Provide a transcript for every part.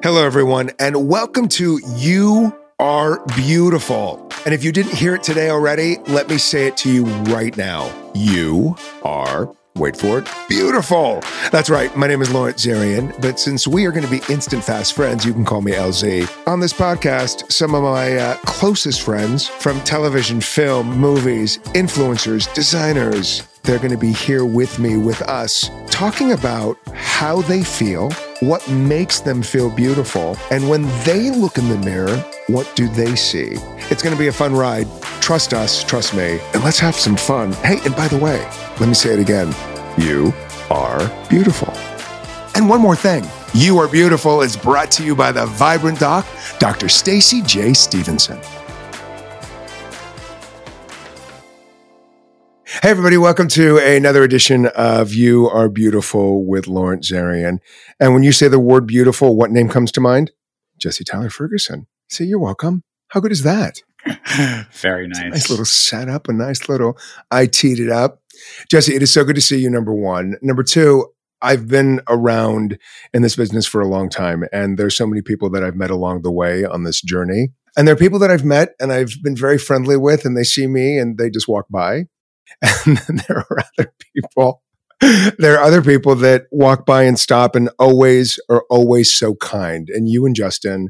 Hello, everyone, and welcome to You Are Beautiful. And if you didn't hear it today already, let me say it to you right now. You are wait for it, beautiful. That's right. My name is Lawrence Zarian, but since we are going to be instant fast friends, you can call me LZ. On this podcast, some of my uh, closest friends from television, film, movies, influencers, designers, they're going to be here with me, with us, talking about how they feel, what makes them feel beautiful, and when they look in the mirror, what do they see? It's going to be a fun ride. Trust us, trust me, and let's have some fun. Hey, and by the way, let me say it again. You are beautiful. And one more thing. You Are Beautiful is brought to you by the Vibrant Doc, Dr. Stacie J. Stephenson. Hey, everybody, welcome to another edition of You Are Beautiful with Lawrence Zarian. And when you say the word beautiful, what name comes to mind? Jesse Tyler Ferguson. Say, you're welcome. How good is that? Very nice. nice little setup, a nice little, I teed it up. Jesse, it is so good to see you, number one. Number two, I've been around in this business for a long time, and there's so many people that I've met along the way on this journey. And there are people that I've met and I've been very friendly with, and they see me and they just walk by. And then there are other people. There are other people that walk by and stop and always are always so kind. And you and Justin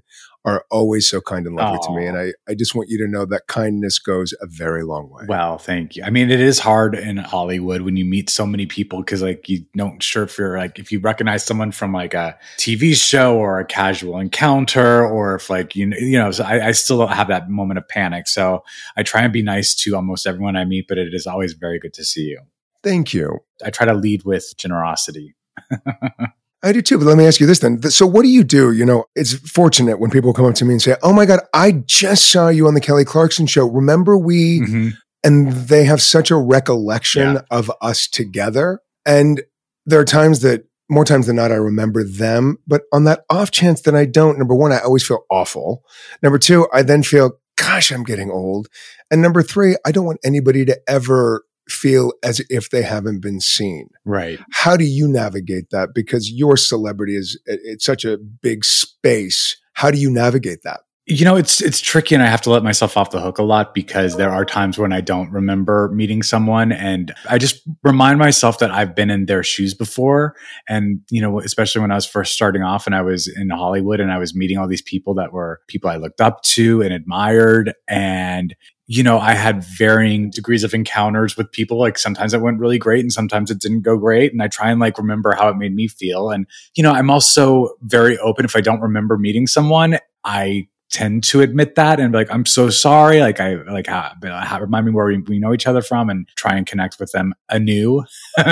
are always so kind and lovely to me. And I, I just want you to know that kindness goes a very long way. Well, thank you. I mean, it is hard in Hollywood when you meet so many people because like you don't sure if you're like if you recognize someone from like a TV show or a casual encounter or if like you you know, so I, I still have that moment of panic. So I try and be nice to almost everyone I meet, but it is always very good to see you. Thank you. I try to lead with generosity. I do too. But let me ask you this then. So, what do you do? You know, it's fortunate when people come up to me and say, Oh my God, I just saw you on the Kelly Clarkson show. Remember we, mm-hmm. and they have such a recollection yeah. of us together. And there are times that more times than not, I remember them. But on that off chance that I don't, number one, I always feel awful. Number two, I then feel, gosh, I'm getting old. And number three, I don't want anybody to ever feel as if they haven't been seen. Right. How do you navigate that? Because your celebrity is it's such a big space. How do you navigate that? You know, it's it's tricky and I have to let myself off the hook a lot because there are times when I don't remember meeting someone and I just remind myself that I've been in their shoes before and you know, especially when I was first starting off and I was in Hollywood and I was meeting all these people that were people I looked up to and admired and you know, I had varying degrees of encounters with people. Like sometimes it went really great and sometimes it didn't go great. And I try and like remember how it made me feel. And, you know, I'm also very open. If I don't remember meeting someone, I tend to admit that and be like, I'm so sorry. Like I like how, remind me where we, we know each other from and try and connect with them anew.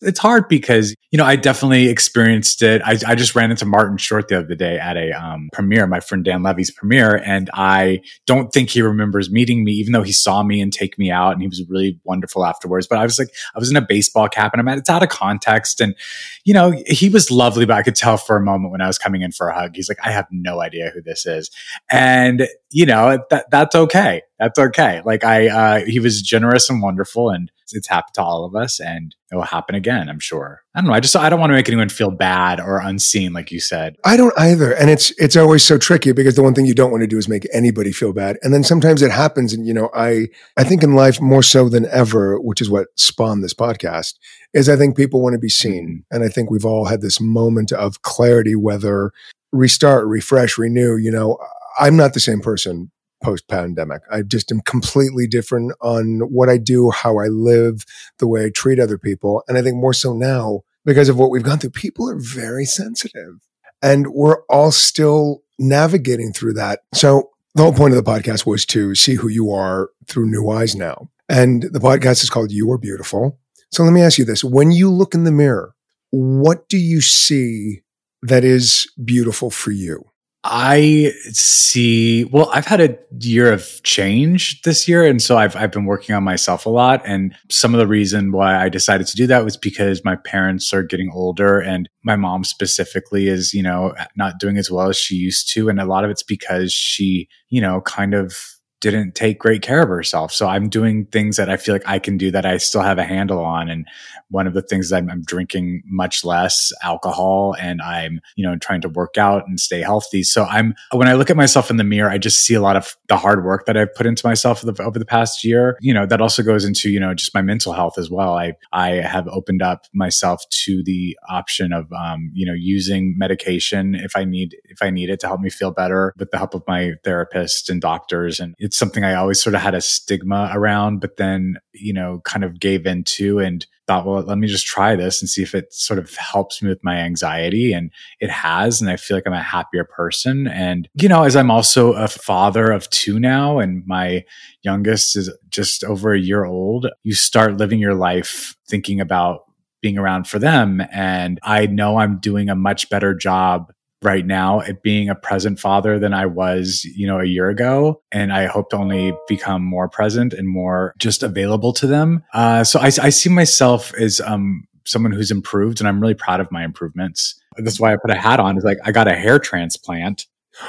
it's hard because, you know, I definitely experienced it. I, I just ran into Martin Short the other day at a um, premiere, my friend Dan Levy's premiere. And I don't think he remembers meeting me, even though he saw me and take me out and he was really wonderful afterwards. But I was like, I was in a baseball cap and I'm at, it's out of context. And, you know, he was lovely, but I could tell for a moment when I was coming in for a hug, he's like, I have no idea who this is. And, you know, that, that's okay. That's okay. Like I, uh, he was generous and wonderful and it's happened to all of us and it will happen again, I'm sure. I don't know. I just, I don't want to make anyone feel bad or unseen, like you said. I don't either. And it's, it's always so tricky because the one thing you don't want to do is make anybody feel bad. And then sometimes it happens. And, you know, I, I think in life more so than ever, which is what spawned this podcast, is I think people want to be seen. Mm-hmm. And I think we've all had this moment of clarity, whether restart, refresh, renew, you know, I'm not the same person post pandemic. I just am completely different on what I do, how I live, the way I treat other people. And I think more so now because of what we've gone through, people are very sensitive and we're all still navigating through that. So the whole point of the podcast was to see who you are through new eyes now. And the podcast is called You Are Beautiful. So let me ask you this. When you look in the mirror, what do you see that is beautiful for you? I see. Well, I've had a year of change this year, and so I've I've been working on myself a lot. And some of the reason why I decided to do that was because my parents are getting older, and my mom specifically is, you know, not doing as well as she used to, and a lot of it's because she, you know, kind of didn't take great care of herself. So I'm doing things that I feel like I can do that I still have a handle on. And one of the things I'm, I'm, drinking much less alcohol and I'm, you know, trying to work out and stay healthy. So I'm, when I look at myself in the mirror, I just see a lot of the hard work that I've put into myself over the, over the past year. You know, that also goes into, you know, just my mental health as well. I, I have opened up myself to the option of, um, you know, using medication if I need, if I need it to help me feel better with the help of my therapist and doctors. And it's something I always sort of had a stigma around, but then, you know, kind of gave into and thought, well, let me just try this and see if it sort of helps me with my anxiety. And it has. And I feel like I'm a happier person. And, you know, as I'm also a father of two now, and my youngest is just over a year old, you start living your life thinking about being around for them. And I know I'm doing a much better job right now at being a present father than I was, you know, a year ago. And I hope to only become more present and more just available to them. Uh, so I, I, see myself as um, someone who's improved and I'm really proud of my improvements. That's why I put a hat on is like, I got a hair transplant.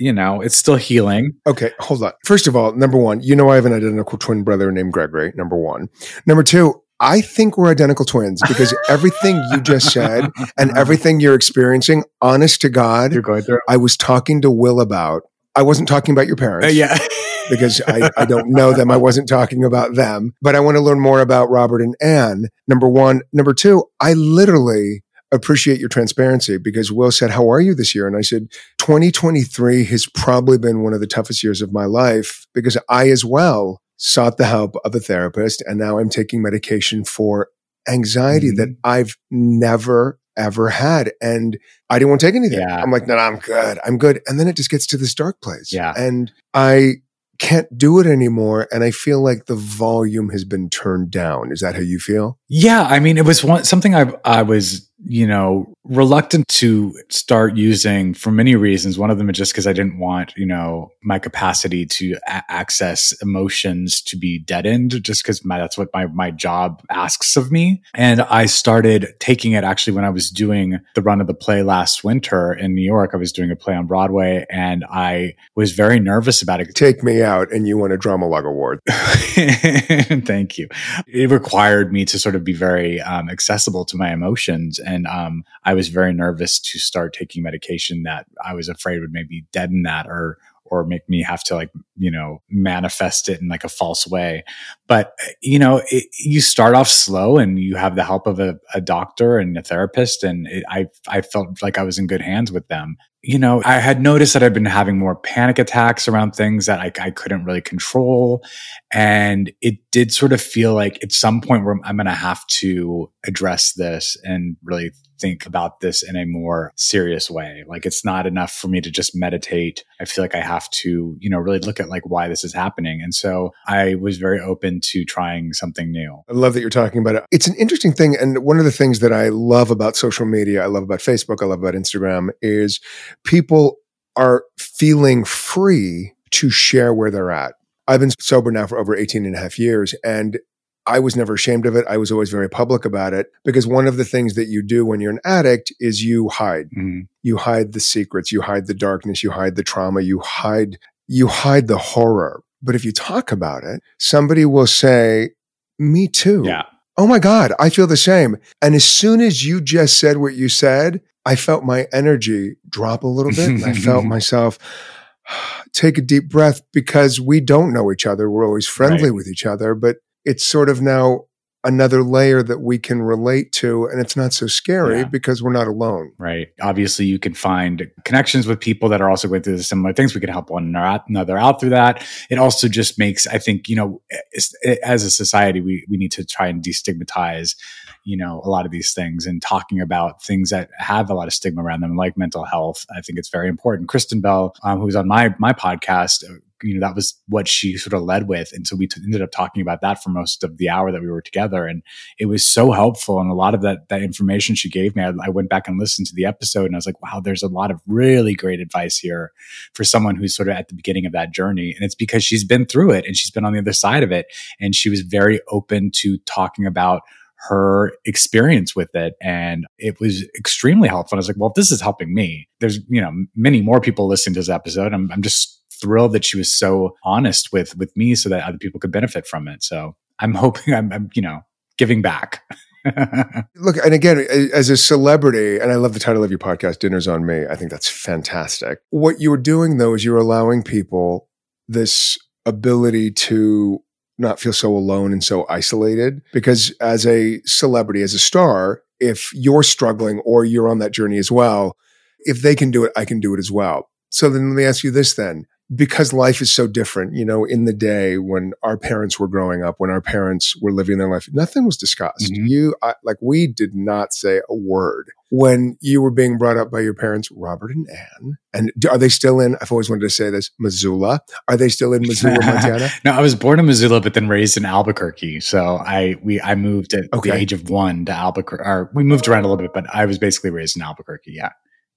You know, it's still healing. Okay, hold on. First of all, number one, you know I have an identical twin brother named Gregory, number one. Number two, I think we're identical twins because everything you just said and everything you're experiencing, honest to God, you're going through. I was talking to Will about. I wasn't talking about your parents. Uh, yeah. because I, I don't know them. I wasn't talking about them, but I want to learn more about Robert and Anne. Number one. Number two, I literally appreciate your transparency because Will said, How are you this year? And I said, 2023 has probably been one of the toughest years of my life because I as well sought the help of a therapist, and now I'm taking medication for anxiety mm-hmm. that I've never ever had. And I didn't want to take anything. Yeah. I'm like, no, no, I'm good. I'm good. And then it just gets to this dark place. Yeah. And I can't do it anymore. And I feel like the volume has been turned down. Is that how you feel? Yeah. I mean, it was one, something I, I was you know, reluctant to start using for many reasons. One of them is just because I didn't want, you know, my capacity to a- access emotions to be deadened, just because that's what my, my job asks of me. And I started taking it actually when I was doing the run of the play last winter in New York. I was doing a play on Broadway and I was very nervous about it. Take me out and you won a Drama Log Award. Thank you. It required me to sort of be very um, accessible to my emotions and um, I was very nervous to start taking medication that I was afraid would maybe deaden that or or make me have to like you know manifest it in like a false way. But you know it, you start off slow and you have the help of a, a doctor and a therapist and it, i i felt like i was in good hands with them you know i had noticed that i've been having more panic attacks around things that I, I couldn't really control and it did sort of feel like at some point where i'm going to have to address this and really think about this in a more serious way. Like it's not enough for me to just meditate. I feel like I have to, you know, really look at like why this is happening. And so I was very open to trying something new. I love that you're talking about it. It's an interesting thing. And one of the things that I love about social media, I love about Facebook, I love about Instagram is people are feeling free to share where they're at. I've been sober now for over 18 and a half years. And I was never ashamed of it. I was always very public about it because one of the things that you do when you're an addict is you hide. Mm-hmm. You hide the secrets, you hide the darkness, you hide the trauma, you hide you hide the horror. But if you talk about it, somebody will say, "Me too." Yeah. Oh my god, I feel the same. And as soon as you just said what you said, I felt my energy drop a little bit and I felt myself take a deep breath because we don't know each other. We're always friendly right. with each other, but it's sort of now another layer that we can relate to and it's not so scary yeah. because we're not alone right obviously you can find connections with people that are also going through similar things we can help one another out through that it also just makes i think you know as a society we, we need to try and destigmatize you know a lot of these things and talking about things that have a lot of stigma around them like mental health i think it's very important. Kristen Bell um, who's on my my podcast you know that was what she sort of led with. And so we t- ended up talking about that for most of the hour that we were together. And it was so helpful. And a lot of that that information she gave me I, I, went back and listened to the episode and i was like wow there's a lot of really great advice here for someone who's sort of at the beginning of that journey. And it's because she's been through it and she's been on the other side of it. And she was very open to talking about her experience with it and it was extremely helpful. I was like, well, if this is helping me, there's, you know, many more people listening to this episode. I'm, I'm just thrilled that she was so honest with with me so that other people could benefit from it. So I'm hoping I'm, I'm you know giving back. Look, and again, as a celebrity, and I love the title of your podcast, Dinners on Me. I think that's fantastic. What you were doing though is you're allowing people this ability to not feel so alone and so isolated because as a celebrity, as a star, if you're struggling or you're on that journey as well, if they can do it, I can do it as well. So then let me ask you this then because life is so different, you know, in the day when our parents were growing up, when our parents were living their life, nothing was discussed. Mm-hmm. You, I, like, we did not say a word when you were being brought up by your parents, Robert and Ann. And are they still in? I've always wanted to say this, Missoula. Are they still in Missoula, Montana? no, I was born in Missoula, but then raised in Albuquerque. So I we I moved at okay. the age of one to Albuquerque. Or we moved around a little bit, but I was basically raised in Albuquerque. Yeah,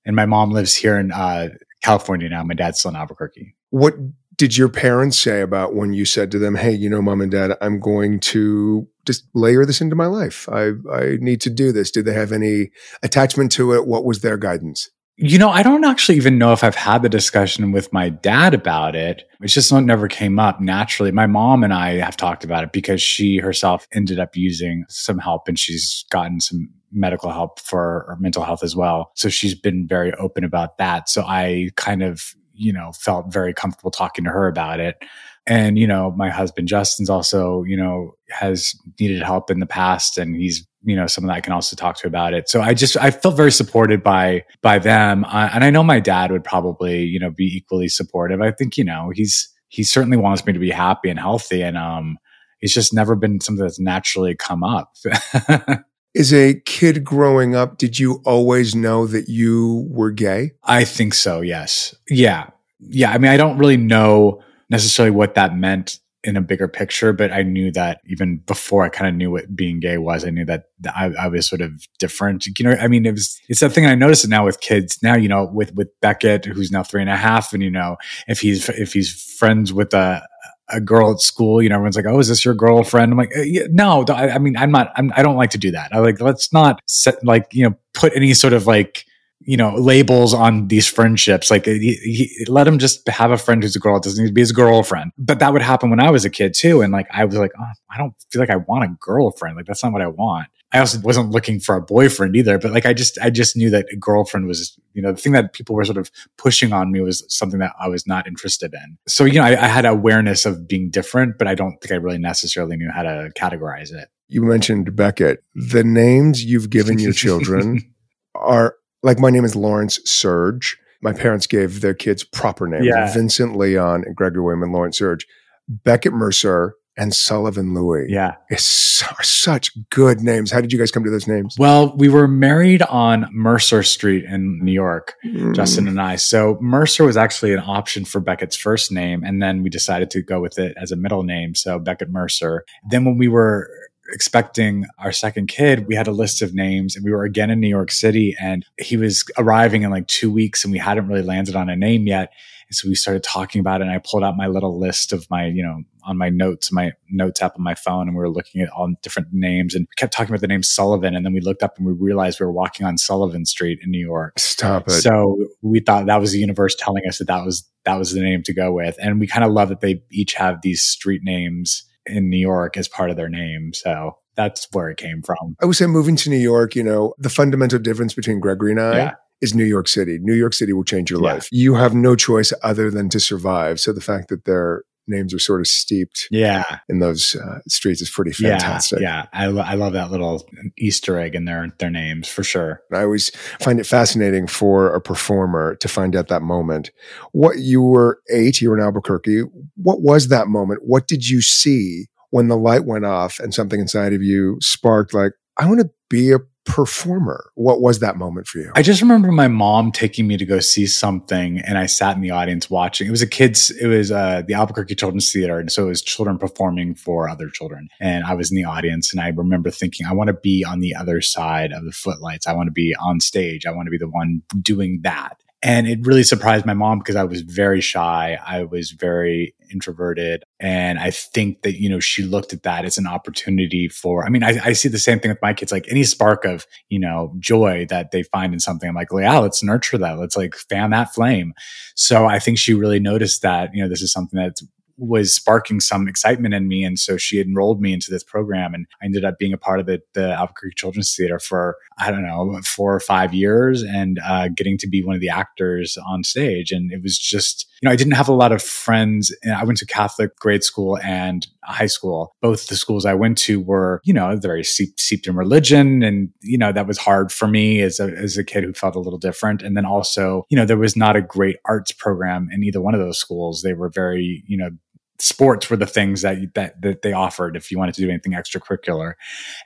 and my mom lives here in uh, California now. My dad's still in Albuquerque. What did your parents say about when you said to them, "Hey, you know, mom and dad, I'm going to just layer this into my life. I I need to do this." Did they have any attachment to it? What was their guidance? You know, I don't actually even know if I've had the discussion with my dad about it. It's just not never came up naturally. My mom and I have talked about it because she herself ended up using some help and she's gotten some medical help for mental health as well. So she's been very open about that. So I kind of you know, felt very comfortable talking to her about it. And, you know, my husband Justin's also, you know, has needed help in the past and he's, you know, someone that I can also talk to about it. So I just, I felt very supported by, by them. Uh, and I know my dad would probably, you know, be equally supportive. I think, you know, he's, he certainly wants me to be happy and healthy. And, um, it's just never been something that's naturally come up. As a kid growing up, did you always know that you were gay? I think so, yes. Yeah. Yeah. I mean, I don't really know necessarily what that meant in a bigger picture, but I knew that even before I kind of knew what being gay was, I knew that I, I, was sort of different. You know, I mean, it was, it's that thing I notice it now with kids now, you know, with, with Beckett, who's now three and a half. And, you know, if he's, if he's friends with a, a girl at school, you know, everyone's like, "Oh, is this your girlfriend?" I'm like, uh, "No, I, I, mean, I'm not. I'm, I do not like to do that. I like let's not set like you know put any sort of like you know labels on these friendships. Like, he, he, let him just have a friend who's a girl. It doesn't need to be his girlfriend. But that would happen when I was a kid too, and like I was like, oh, I don't feel like I want a girlfriend. Like that's not what I want. I also wasn't looking for a boyfriend either, but like I just I just knew that a girlfriend was you know the thing that people were sort of pushing on me was something that I was not interested in. So you know I, I had awareness of being different, but I don't think I really necessarily knew how to categorize it. You mentioned Beckett. The names you've given your children are like my name is Lawrence Serge. My parents gave their kids proper names: yeah. Vincent Leon and Gregory William and Lawrence Serge. Beckett Mercer and Sullivan Louis. Yeah. It's are such good names. How did you guys come to those names? Well, we were married on Mercer Street in New York, mm. Justin and I. So Mercer was actually an option for Beckett's first name. And then we decided to go with it as a middle name. So Beckett Mercer. Then when we were expecting our second kid, we had a list of names and we were again in New York City and he was arriving in like two weeks and we hadn't really landed on a name yet. So we started talking about it and I pulled out my little list of my, you know, on my notes, my notes app on my phone, and we were looking at all different names and we kept talking about the name Sullivan. And then we looked up and we realized we were walking on Sullivan Street in New York. Stop it. So we thought that was the universe telling us that that was, that was the name to go with. And we kind of love that they each have these street names in New York as part of their name. So that's where it came from. I would say moving to New York, you know, the fundamental difference between Gregory and I yeah is New York City. New York City will change your yeah. life. You have no choice other than to survive. So the fact that their names are sort of steeped yeah. in those uh, streets is pretty fantastic. Yeah, yeah. I, lo- I love that little Easter egg in their their names for sure. I always find it fascinating for a performer to find out that moment. What you were eight, you were in Albuquerque. What was that moment? What did you see when the light went off and something inside of you sparked like, I want to be a performer. What was that moment for you? I just remember my mom taking me to go see something and I sat in the audience watching. It was a kids, it was uh, the Albuquerque Children's Theater. And so it was children performing for other children. And I was in the audience and I remember thinking, I want to be on the other side of the footlights. I want to be on stage. I want to be the one doing that. And it really surprised my mom because I was very shy. I was very introverted. And I think that, you know, she looked at that as an opportunity for, I mean, I, I see the same thing with my kids, like any spark of, you know, joy that they find in something. I'm like, yeah, let's nurture that. Let's like fan that flame. So I think she really noticed that, you know, this is something that's was sparking some excitement in me. And so she enrolled me into this program and I ended up being a part of the, the Albuquerque Children's Theater for, I don't know, four or five years and uh, getting to be one of the actors on stage. And it was just, you know, I didn't have a lot of friends. I went to Catholic grade school and high school. Both the schools I went to were, you know, very steeped in religion. And, you know, that was hard for me as a, as a kid who felt a little different. And then also, you know, there was not a great arts program in either one of those schools. They were very, you know, sports were the things that, that that they offered if you wanted to do anything extracurricular.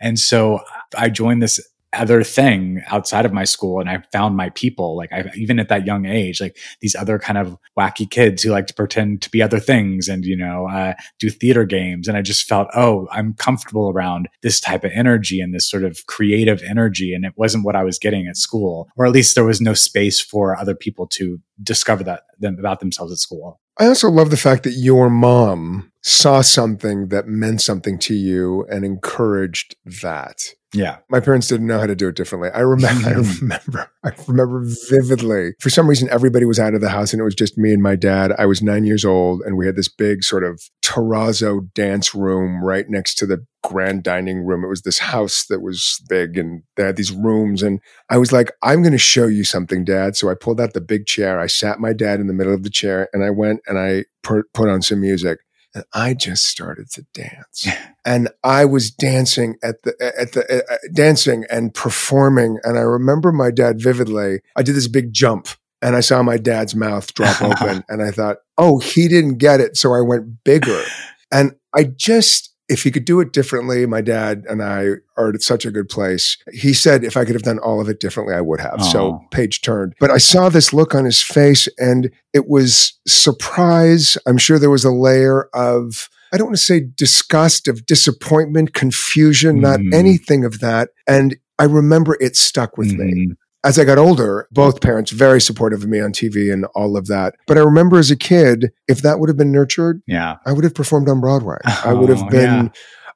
And so I joined this other thing outside of my school and I found my people like I even at that young age like these other kind of wacky kids who like to pretend to be other things and you know uh, do theater games. And I just felt oh I'm comfortable around this type of energy and this sort of creative energy and it wasn't what I was getting at school. Or at least there was no space for other people to discover that them about themselves at school. I also love the fact that your mom saw something that meant something to you and encouraged that. Yeah. My parents didn't know how to do it differently. I remember, I remember, I remember vividly. For some reason, everybody was out of the house and it was just me and my dad. I was nine years old and we had this big sort of terrazzo dance room right next to the grand dining room. It was this house that was big and they had these rooms. And I was like, I'm going to show you something, dad. So I pulled out the big chair. I sat my dad in the middle of the chair and I went and I put, put on some music and I just started to dance. and I was dancing at the at the uh, dancing and performing. And I remember my dad vividly. I did this big jump, and I saw my dad's mouth drop open, and I thought, "Oh, he didn't get it," so I went bigger. And I just if he could do it differently, my dad and I are at such a good place. He said if I could have done all of it differently, I would have. Aww. So page turned. But I saw this look on his face and it was surprise. I'm sure there was a layer of, I don't want to say disgust, of disappointment, confusion, mm. not anything of that. And I remember it stuck with mm. me. As I got older, both parents very supportive of me on TV and all of that. But I remember as a kid, if that would have been nurtured, yeah, I would have performed on Broadway. Oh, I would have oh, been. Yeah.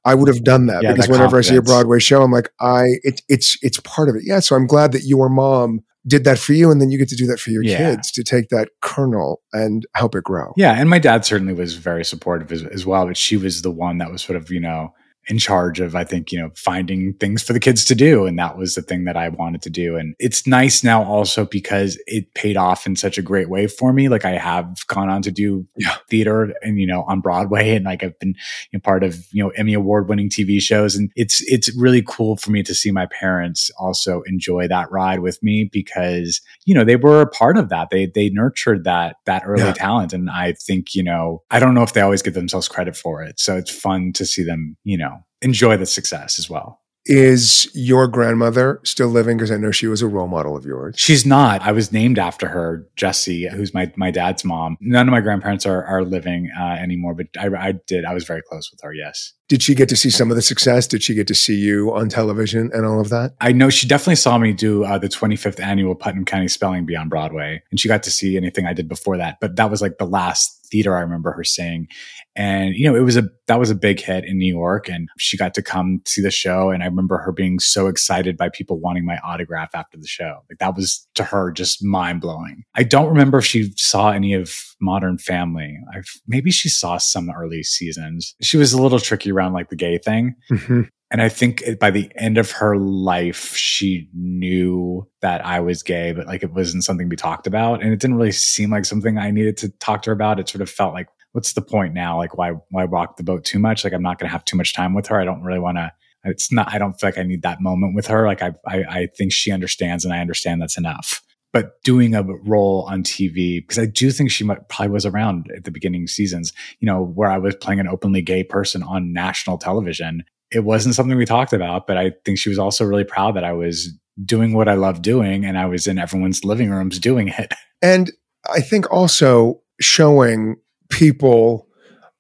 I would have done that yeah, because that whenever confidence. I see a Broadway show, I'm like, I it, it's it's part of it. Yeah, so I'm glad that your mom did that for you, and then you get to do that for your yeah. kids to take that kernel and help it grow. Yeah, and my dad certainly was very supportive as, as well, but she was the one that was sort of you know in charge of, I think, you know, finding things for the kids to do. And that was the thing that I wanted to do. And it's nice now also because it paid off in such a great way for me. Like I have gone on to do yeah. theater and, you know, on Broadway and like I've been you know, part of, you know, Emmy award winning TV shows. And it's, it's really cool for me to see my parents also enjoy that ride with me because, you know, they were a part of that. They, they nurtured that, that early yeah. talent. And I think, you know, I don't know if they always give themselves credit for it. So it's fun to see them, you know, enjoy the success as well. Is your grandmother still living? Because I know she was a role model of yours. She's not. I was named after her, Jessie, who's my, my dad's mom. None of my grandparents are, are living uh, anymore, but I, I did. I was very close with her, yes. Did she get to see some of the success? Did she get to see you on television and all of that? I know she definitely saw me do uh, the 25th annual Putnam County Spelling Bee on Broadway, and she got to see anything I did before that. But that was like the last theater I remember her saying. And, you know, it was a, that was a big hit in New York and she got to come see the show. And I remember her being so excited by people wanting my autograph after the show. Like that was to her just mind blowing. I don't remember if she saw any of Modern Family. I've, maybe she saw some early seasons. She was a little tricky around like the gay thing. Mm-hmm. And I think by the end of her life, she knew that I was gay, but like it wasn't something we talked about. And it didn't really seem like something I needed to talk to her about. It sort of felt like, what's the point now? Like, why, why rock the boat too much? Like, I'm not going to have too much time with her. I don't really want to, it's not, I don't feel like I need that moment with her. Like, I, I, I think she understands and I understand that's enough but doing a role on TV because I do think she might, probably was around at the beginning seasons, you know, where I was playing an openly gay person on national television it wasn't something we talked about, but I think she was also really proud that I was doing what I love doing and I was in everyone's living rooms doing it. And I think also showing people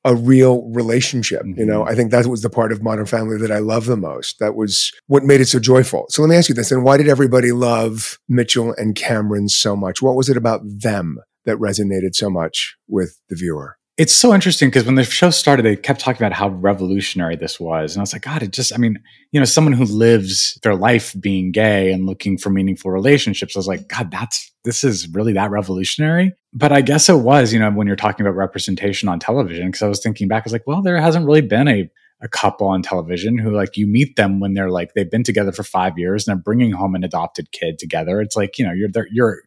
a real relationship. You know, Mhm. I think that was the part of Modern Family that I love the most. That was what made it so joyful. So let me ask you this. And why did everybody love Mitchell and Cameron so much? What was it about them that resonated so much with the viewer? It's so interesting because when the show started, they kept talking about how revolutionary this was. And I was like, God, it just, I mean, you know, someone who lives their life being gay and looking for meaningful relationships, I was like, God, that's, this is really that revolutionary. But I guess it was, you know, when you're talking about representation on television, because I was thinking back, I was like, well, there hasn't really been a, a couple on television who like you meet them when they're like they've been together for five years and they're bringing home an adopted kid together. It's like you know you're you're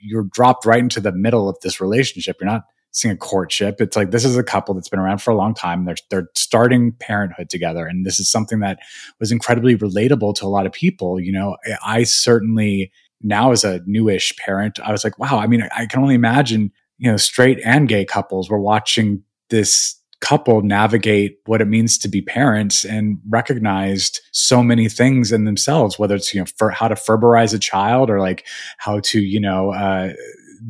you're dropped right into the middle of this relationship. You're not seeing a courtship. It's like this is a couple that's been around for a long time. They're they're starting parenthood together, and this is something that was incredibly relatable to a lot of people. You know, I certainly now as a newish parent, I was like, wow. I mean, I can only imagine you know straight and gay couples were watching this couple navigate what it means to be parents and recognized so many things in themselves whether it's you know for how to ferberize a child or like how to you know uh,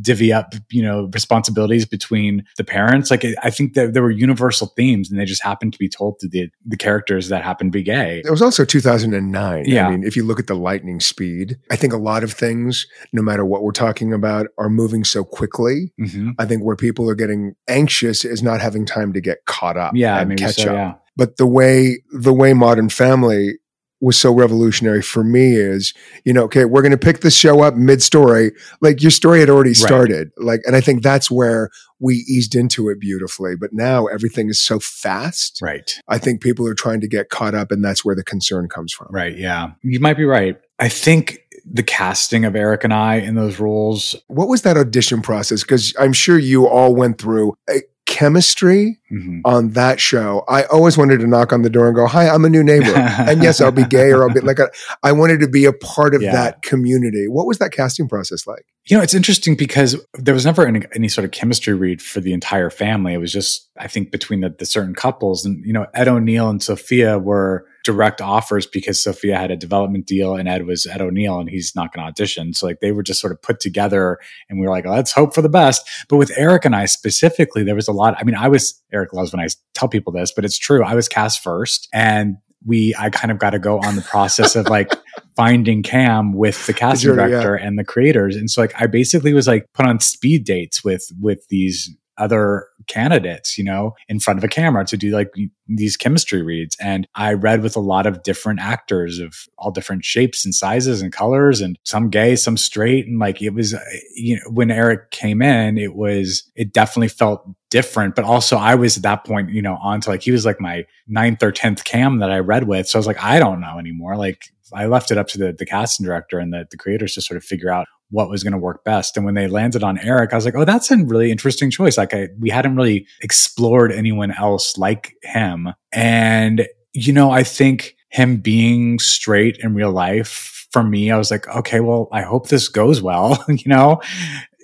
divvy up you know responsibilities between the parents like i think that there were universal themes and they just happened to be told to the the characters that happened to be gay It was also 2009. Yeah. I mean, if you look at the lightning speed, I think a lot of things, no matter what we're talking about, are moving so quickly. hmm I think where people are getting anxious is not having time to get caught up yeah and catch so up. yeah But the way the way Modern Family was so revolutionary for me is, you know, okay, we're going to pick the show up mid story. Like your story had already started. Like, and I think that's where we eased into it beautifully. But now everything is so fast. right I think people are trying to get caught up, and that's where the concern comes from. right yeah you might be right i think the casting of eric and i in those roles What was that audition process? Because I'm sure you all went through a chemistry mhm. on that show. I always wanted to knock on the door and go, "Hi, I'm a new neighbor." and yes, I'll be gay or I'll be like, a, I wanted to be a part of Yeah. that community. What was that casting process like? You know, it's interesting because there was never any, any sort of chemistry read for the entire family. It was just, I think, between the, the certain couples. And, you know, Ed O'Neill and Sofia were direct offers because Sofia had a development deal and Ed was Ed O'Neill and he's not going to audition. So, like, they were just sort of put together and we were like, let's hope for the best. But with Eric and I specifically, there was a lot. I mean, I was, Eric loves when I tell people this, but it's true. I was cast first and we, I kind of got to go on the process of like, finding Cam with the casting Sure, yeah. director and the creators. And so like I basically was like put on speed dates with with these other candidates, you know, in front of a camera to do like these chemistry reads. And I read with a lot of different actors of all different shapes and sizes and colors and some gay, some straight. And like it was, uh, you know, when Eric came in, it was, it definitely felt different. But also I was at that point, you know, on to like, he was like my ninth or 10th cam that I read with. So I was like, I don't know anymore. Like I left it up to the, the casting director and the, the creators to sort of figure out what was going to work best. And when they landed on Eric, I was like, oh, that's a really interesting choice. Like I, we hadn't really explored anyone else like him. And, you know, I think him being straight in real life for me, I was like, okay, well, I hope this goes well, you know,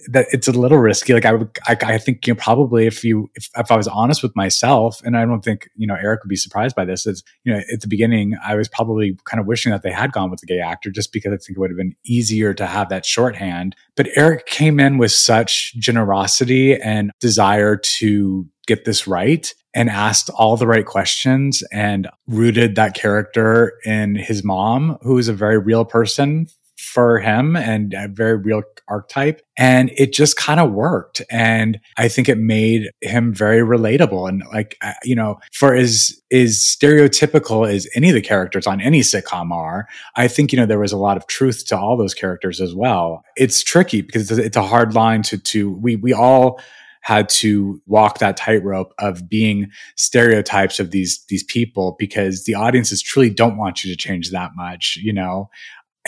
that it's a little risky. Like I would, I, I think you know, probably if you, if, if I was honest with myself, and I don't think you know Eric would be surprised by this. Is you know at the beginning I was probably kind of wishing that they had gone with the gay actor just because I think it would have been easier to have that shorthand. But Eric came in with such generosity and desire to get this right and asked all the right questions and rooted that character in his mom, who is a very real person for him and a very real archetype. And it just kind of worked. And I think it made him very relatable. And like, you know, for as, as stereotypical as any of the characters on any sitcom are, I think, you know, there was a lot of truth to all those characters as well. It's tricky because it's a hard line to, to, we, we all, had to walk that tightrope of being stereotypes of these these people because the audiences truly don't want you to change that much, you know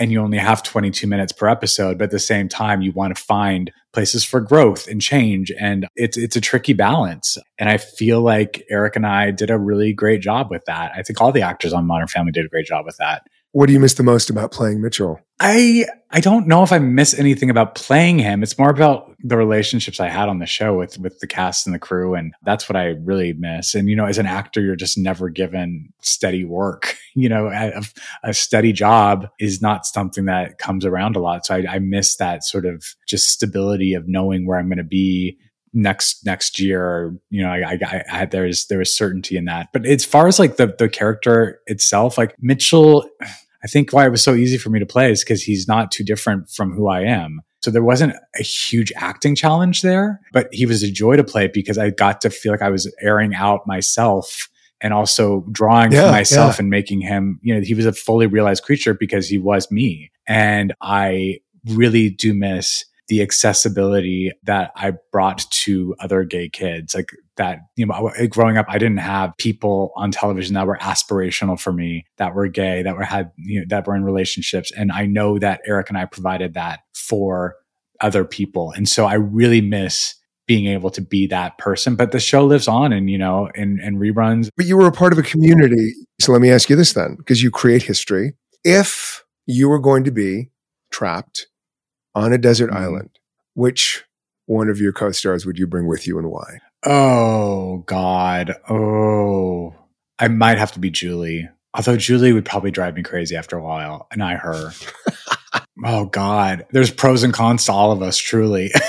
and you only have 22 minutes per episode but at the same time you want to find places for growth and change and it's it's a tricky balance. And i feel like eric and i did a really great job with that. I think all the actors on modern family did a great job with that What do you miss the most about playing Mitchell? i i don't know if i miss anything about playing him. It's more about the relationships i had on the show with with the cast and the crew and that's what i really miss. And you know as an actor you're just never given steady work you know a, a steady job is not something that comes around a lot. So I, I miss that sort of just stability of knowing where i'm going to be next next year you know I, I, I had there's there was certainty in that. But as far as like the the character itself like mitchell i think why it was so easy for me to play is because he's not too different from who i am. So there wasn't a huge acting challenge there but he was a joy to play because i got to feel like i was airing out myself and also drawing Yeah, myself yeah. and making him you know he was a fully realized creature because he was me. And i really do miss the accessibility that I brought to other gay kids. Like that, you know, growing up, I didn't have people on television that were aspirational for me, that were gay, that were had, you know, that were in relationships. And I know that Eric and I provided that for other people. And so I really miss being able to be that person. But the show lives on and, you know, and, and reruns. But you were a part of a community. So let me ask you this then, because you create history. If you were going to be trapped on a desert Mhm. island, which one of your co-stars would you bring with you and why? Oh God. Oh, I might have to be Julie. Although Julie would probably drive me crazy after a while, and I her. oh God. There's pros and cons to all of us, truly.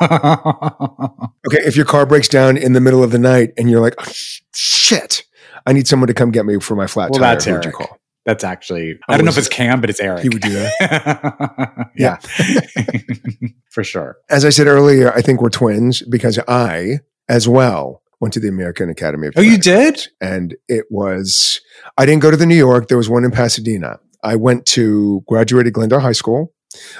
Okay, if your car breaks down in the middle of the night and you're like, oh, shit, I need someone to come get me for my flat Well, tire. that's Who would you Eric. That's actually Oh, I don't know if it's Cam, but it's Eric. He would do that. yeah. For sure. As I said earlier, I think we're twins because I, as well, went to the American Academy of Oh, you did? and it was I didn't go to the New York. There was one in Pasadena. I went to graduated Glendale High School,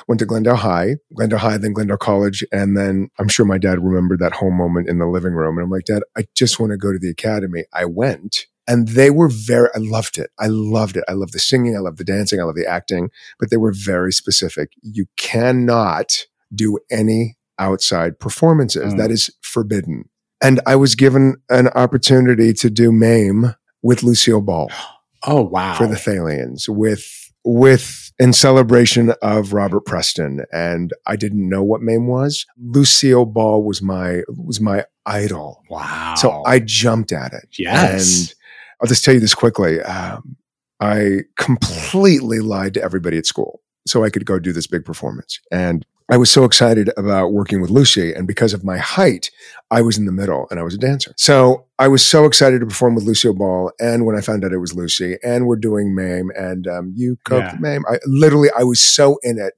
went to Glendale High, Glendale High, then Glendale College, and then I'm sure my dad remembered that whole moment in the living room. And I'm like, Dad, I just want to go to the academy. I went. And they were very, I loved it. I loved it. I love the singing. I love the dancing. I love the acting, but they were very specific. You cannot do any outside performances. Mm. That is forbidden. And I was given an opportunity to do MAME with Lucille Ball Oh wow. for the Thalians with with in celebration of Robert Preston. And I didn't know what MAME was. Lucille Ball was my was my idol. wow. So I jumped at it. yes. And I'll just tell you this quickly. Um, I completely lied to everybody at school so I could go do this big performance. And I was so excited about working with Lucy. And because of my height, I was in the middle and I was a dancer. So I was so excited to perform with Lucille Ball. And when I found out it was Lucy and we're doing MAME and um, you cooked Yeah. MAME, I literally, I was so in it.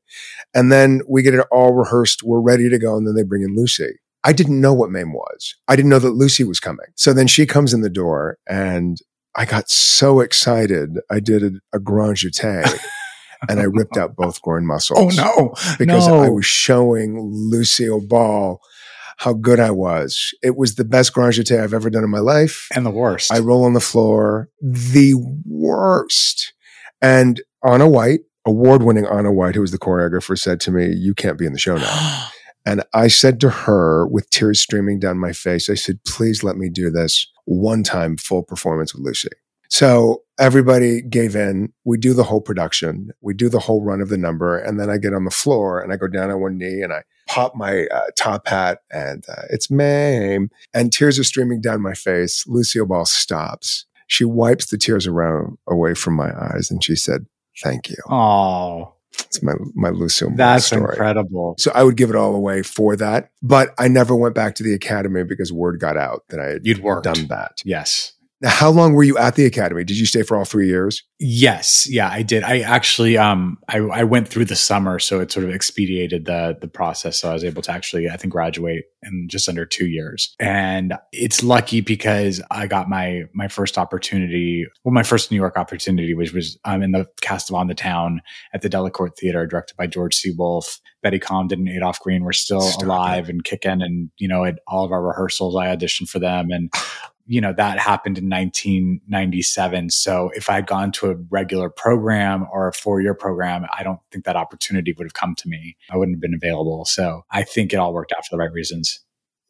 And then we get it all rehearsed. We're ready to go. And then they bring in Lucy. I didn't know what MAME was. I didn't know that Lucy was coming. So then she comes in the door and I got so excited. I did a, a grand jeté and I ripped out both groin muscles. oh no. Because no. I was showing Lucille Ball how good I was. It was the best grand jeté I've ever done in my life. and the worst. I roll on the floor, the worst. And Onna White, award winning Onna White, who was the choreographer, said to me, You can't be in the show now. And I said to her with tears streaming down my face, I said, please let me do this one time full performance with Lucy. So everybody gave in. We do the whole production. We do the whole run of the number. And then I get on the floor and I go down on one knee and I pop my uh, top hat and uh, it's Mame. And tears are streaming down my face. Lucille Ball stops. She wipes the tears around away from my eyes and she said, thank you. oh, It's my, my Ball that's story. incredible. So I would give it all away for that. But I never went back to the academy because word got out that I had You'd worked. done that. Yes. Now, how long were you at the academy? Did you stay for all three years? Yes, yeah, I did. I actually, um, I, I went through the summer, so it sort of expedited the the process. So I was able to actually, I think, graduate in just under two years. And it's lucky because I got my my first opportunity, well, my first New York opportunity, which was um, in the cast of On the Town at the Delacorte Theater, directed by George C. Wolfe. Betty Comden and Adolph Green were still Stop alive and kicking, and you know, at all of our rehearsals, I auditioned for them, and you know that happened in 1997 so if i had gone to a regular program or a four-year program i don't think that opportunity would have come to me i wouldn't have been available so i think it all worked out for the right reasons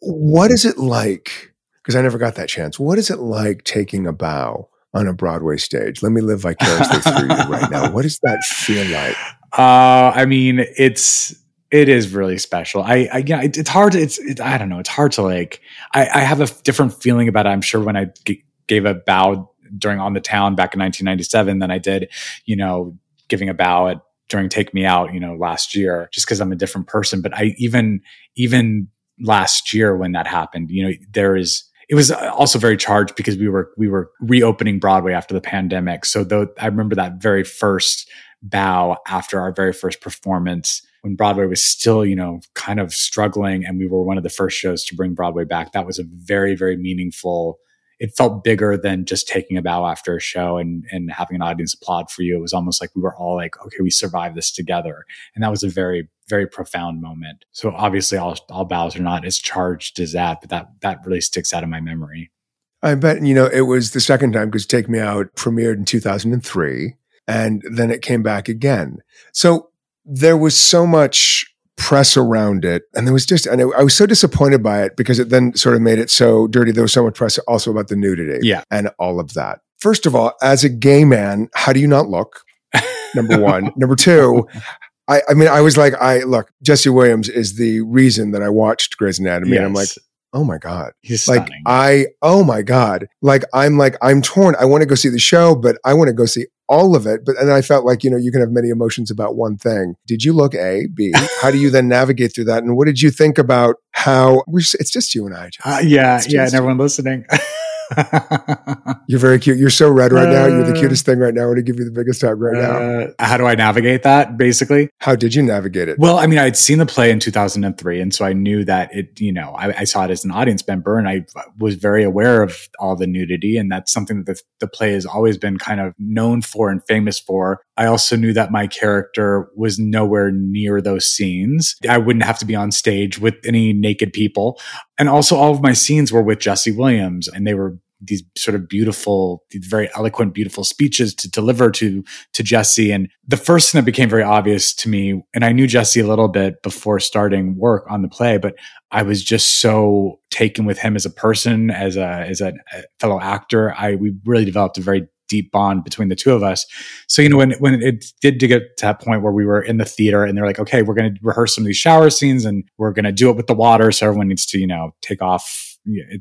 What is it like? Because I never got that chance. What is it like taking a bow on a Broadway stage? Let me live vicariously through you right now. What does that feel like? uh i mean it's it is really special i i yeah it, it's hard to it's it, i don't know it's hard to like i i have a different feeling about it i'm sure when i g- gave a bow during on the town back in 1997 than i did you know giving a bow at during take me out you know last year just because i'm a different person but i even even last year when that happened. You know, there is it was also very charged because we were we were reopening Broadway after the pandemic. So though I remember that very first bow after our very first performance when Broadway was still, you know, kind of struggling and we were one of the first shows to bring Broadway back. That was a very, very meaningful it felt bigger than just taking a bow after a show and, and having an audience applaud for you. It was almost like we were all like, okay, we survived this together. And that was a very, very profound moment. So obviously all, all bows are not as charged as that, but that, that really sticks out of my memory. I bet, you know, it was the second time because Take Me Out premiered in 2003 and then it came back again. So there was so much press around it. And there was just, and I was so disappointed by it because it then sort of made it so dirty. There was so much press also about the nudity yeah. and all of that. First of all, as a gay man, how do you not look? Number one. Number two, I, I mean, I was like, I look, Jesse Williams is the reason that I watched Grey's Anatomy. Yes. And I'm like, oh my god. He's like stunning. i oh my god. Like i'm like i'm torn. I want to go see the show but i want to go see all of it. But and i felt like you know you can have many emotions about one thing. Did you look a b? How do you then navigate through that? And what did you think about how it's just you and i uh, yeah yeah and everyone listening You're very cute. You're so red right uh, now. You're the uh, cutest thing right now. I want to give you the biggest hug right uh, now. How do I navigate that, basically? How did you navigate it? Well, I mean, I'd seen the play in 2003. And so I knew that it, you know, I, I saw it as an audience member and I was very aware of all the nudity. And that's something that the, the play has always been kind of known for and famous for. I also knew that my character was nowhere near those scenes. I wouldn't have to be on stage with any naked people. And also all of my scenes were with Jesse Williams and they were these sort of beautiful, very eloquent, beautiful speeches to deliver to to Jesse. And the first thing that became very obvious to me, and I knew Jesse a little bit before starting work on the play, but I was just so taken with him as a person, as a as a fellow actor. I we really developed a very deep bond between the two of us. So, you know, when, when it did to get to that point where we were in the theater and they're like, okay, we're going to rehearse some of these shower scenes and we're going to do it with the water. So everyone needs to, you know, take off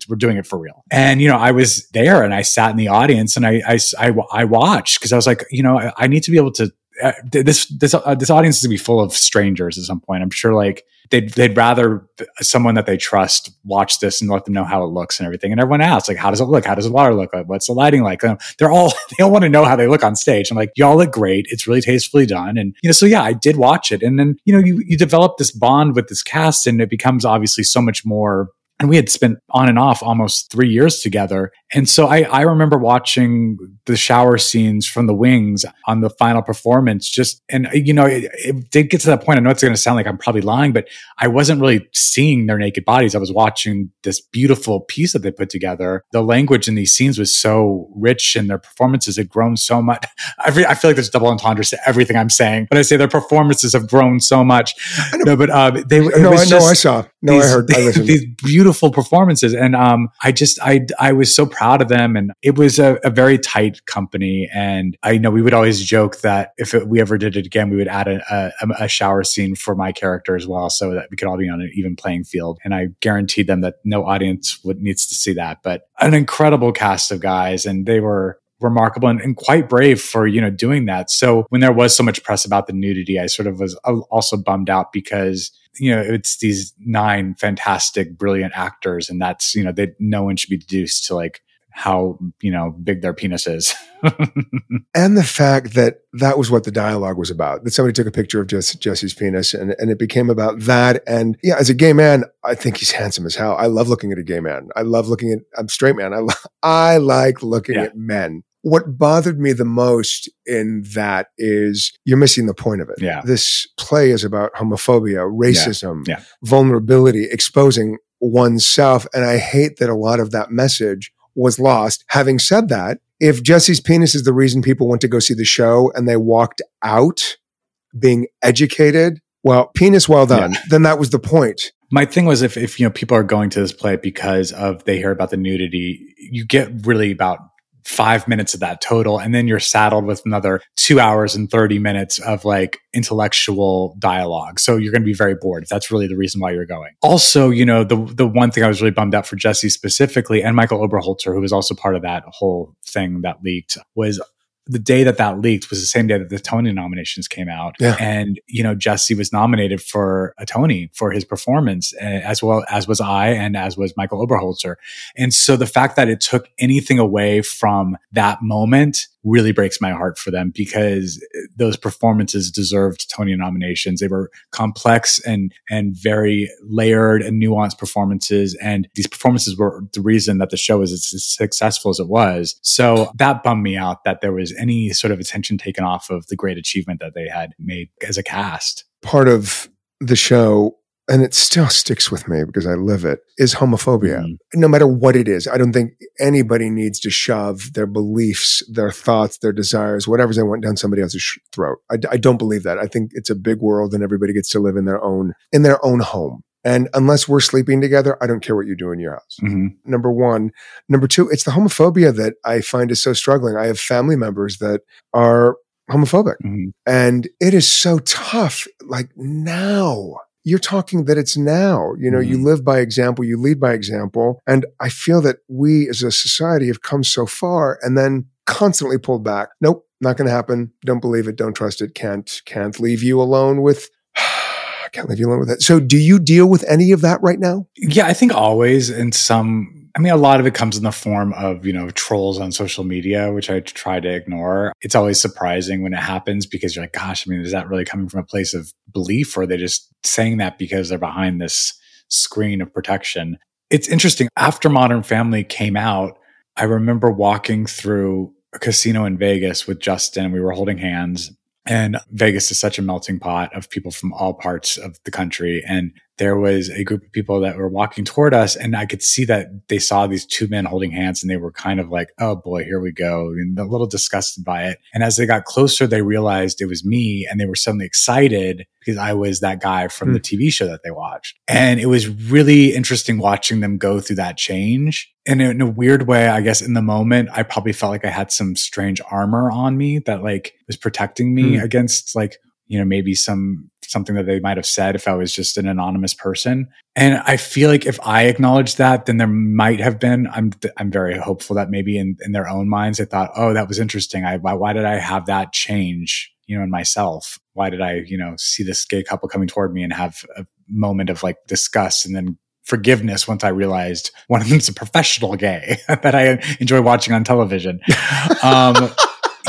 we're doing it for real. And, you know, I was there and I sat in the audience and I, I, I, I watched because I was like, you know, I, I, need to be able to, uh, this, this, uh, this audience is gonna be full of strangers at some point. I'm sure like they'd, they'd rather someone that they trust watch this and let them know how it looks and everything. And everyone asks like, how does it look? How does the water look? Like, What's the lighting like? They're all, they all want to know how they look on stage. I'm like, y'all look great. It's really tastefully done. And, you know, so yeah, I did watch it. And then, you know, you, you develop this bond with this cast and it becomes obviously so much more and we had spent on and off almost three years together. And so I, I remember watching the shower scenes from the wings on the final performance. Just, and you know, it, it did get to that point. I know it's going to sound like I'm probably lying, but I wasn't really seeing their naked bodies. I was watching this beautiful piece that they put together. The language in these scenes was so rich and their performances had grown so much. I, I feel like there's double entendres to everything I'm saying, but I say their performances have grown so much. No, but uh, they, no, I know, I saw. No, these, I heard. I these beautiful performances, and um, I just, I, I was so proud of them, and it was a, a very tight company. And I know we would always joke that if it, we ever did it again, we would add a, a, a, shower scene for my character as well, so that we could all be on an even playing field. And I guaranteed them that no audience would needs to see that, but an incredible cast of guys, and they were remarkable and, and, quite brave for you know doing that. So when there was so much press about the nudity i sort of was uh, also bummed out because you know it's these nine fantastic brilliant actors and that's you know that no one should be deduced to like how you know big their penis is. And the fact that that was what the dialogue was about that somebody took a picture of Jess, jesse's penis and, and it became about that. And yeah as a gay man i think he's handsome as hell. I love looking at a gay man. I love looking at i'm straight man. I, lo- I like looking yeah. at men what bothered me the most in that is you're missing the point of it. Yeah. This play is about homophobia, racism, yeah. Yeah. vulnerability, exposing oneself. And I hate that a lot of that message was lost. Having said that, if Jesse's penis is the reason people went to go see the show and they walked out being educated, well, penis well done, yeah. then that was the point. My thing was if, if, you know, people are going to this play because of they hear about the nudity, you get really about five minutes of that total. And then you're saddled with another two hours and 30 minutes of like intellectual dialogue. So you're going to be very bored. That's really the reason why you're going. Also, you know, the, the one thing I was really bummed out for Jesse specifically and Michael Oberholtzer, who was also part of that whole thing that leaked was the day that that leaked was the same day that the Tony nominations came out. Yeah. And, you know, Jesse was nominated for a Tony for his performance, uh, as well as was I and as was Michael Oberholtzer. And so the fact that it took anything away from that moment really breaks my heart for them because those performances deserved Tony nominations. They were complex and and very layered and nuanced performances, and these performances were the reason that the show was as successful as it was. So that bummed me out that there was any sort of attention taken off of the great achievement that they had made as a cast. Part of the show and it still sticks with me because I live it, is homophobia. Mm-hmm. No matter what it is, I don't think anybody needs to shove their beliefs, their thoughts, their desires, whatever they want down somebody else's throat. I, I don't believe that. I think it's a big world and everybody gets to live in their own, in their own home. And unless we're sleeping together, I don't care what you do in your house. Mm-hmm. Number one. Number two, it's the homophobia that I find is so struggling. I have family members that are homophobic mm-hmm. and it is so tough. Like now, you're talking that it's now. You know, mm-hmm. you live by example, you lead by example. And I feel that we as a society have come so far and then constantly pulled back. Nope, not going to happen. Don't believe it. Don't trust it. Can't, can't leave you alone with can't leave you alone with that. So do you deal with any of that right now? Yeah, I think always in some I mean, a lot of it comes in the form of, you know, trolls on social media, which I try to ignore. It's always surprising when it happens because you're like, gosh, I mean, is that really coming from a place of belief or are they just saying that because they're behind this screen of protection? It's interesting. After Modern Family came out, I remember walking through a casino in Vegas with Justin. We were holding hands and Vegas is such a melting pot of people from all parts of the country. And there was a group of people that were walking toward us and I could see that they saw these two men holding hands and they were kind of like, oh boy, here we go. And a little disgusted by it. And as they got closer, they realized it was me and they were suddenly excited because I was that guy from mm. the TV show that they watched. And it was really interesting watching them go through that change. And in a weird way, I guess in the moment, I probably felt like I had some strange armor on me that like was protecting me mm. against like, you know, maybe some something that they might have said if I was just an anonymous person. And I feel like if I acknowledged that, then there might have been, I'm, I'm very hopeful that maybe in, in their own minds, they thought, oh, that was interesting. I, why, why did I have that change, you know, in myself? Why did I, you know, see this gay couple coming toward me and have a moment of like disgust and then forgiveness once I realized one of them's a professional gay that I enjoy watching on television. Um,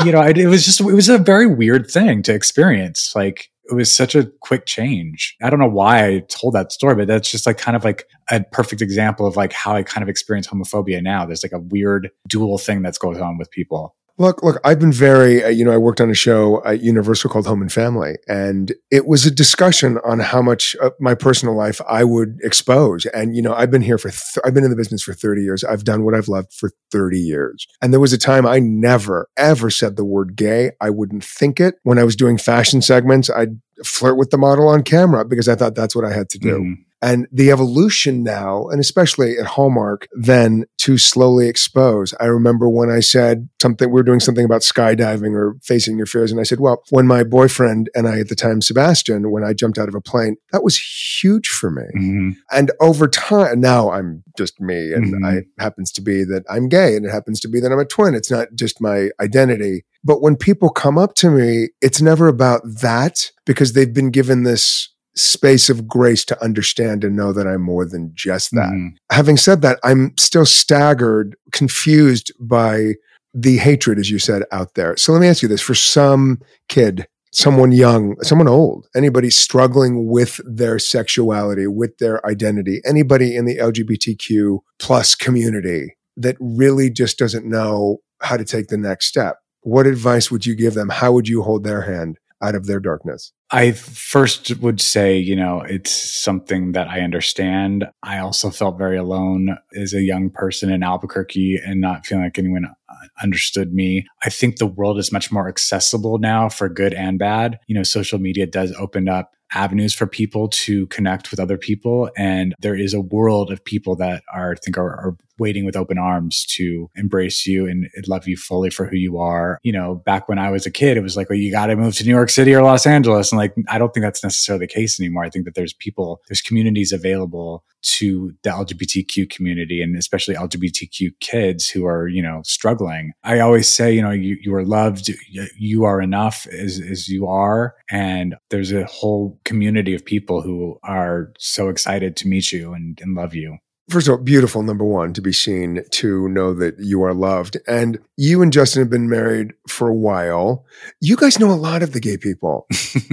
you know, it, it was just, it was a very weird thing to experience. Like, it was such a quick change. I don't know why I told that story, but that's just like kind of like a perfect example of like how I kind of experience homophobia now. There's like a weird dual thing that's going on with people. Look, look, I've been very, uh, you know, I worked on a show at Universal called Home and Family, and it was a discussion on how much of my personal life I would expose. And, you know, I've been here for, th- I've been in the business for 30 years. I've done what I've loved for 30 years. And there was a time I never, ever said the word gay. I wouldn't think it. When I was doing fashion segments, I'd flirt with the model on camera because I thought that's what I had to do. Mm-hmm. And the evolution now, and especially at Hallmark, then to slowly expose. I remember when I said something, we were doing something about skydiving or facing your fears. And I said, well, when my boyfriend and I at the time, Sebastian, when I jumped out of a plane, that was huge for me. Mm-hmm. And over time, now I'm just me. And mm-hmm. I happens to be that I'm gay and it happens to be that I'm a twin. It's not just my identity. But when people come up to me, it's never about that because they've been given this space of grace to understand and know that I'm more than just that. Mm-hmm. Having said that, I'm still staggered, confused by the hatred, as you said, out there. So let me ask you this for some kid, someone young, someone old, anybody struggling with their sexuality, with their identity, anybody in the LGBTQ plus community that really just doesn't know how to take the next step. What advice would you give them? How would you hold their hand out of their darkness? I first would say, you know, it's something that I understand. I also felt very alone as a young person in Albuquerque and not feeling like anyone uh, understood me. I think the world is much more accessible now for good and bad. You know, social media does open up avenues for people to connect with other people. And there is a world of people that are, I think, are, are waiting with open arms to embrace you and love you fully for who you are. You know, back when I was a kid, it was like, well, you got to move to New York City or Los Angeles. And like, I don't think that's necessarily the case anymore. I think that there's people, there's communities available to the LGBTQ community and especially LGBTQ kids who are, you know, struggling. I always say, you know, you, you are loved, you are enough as, as you are. And there's a whole community of people who are so excited to meet you and, and love you. First of all, beautiful number one to be seen, to know that you are loved. And you and Justin have been married for a while. You guys know a lot of the gay people.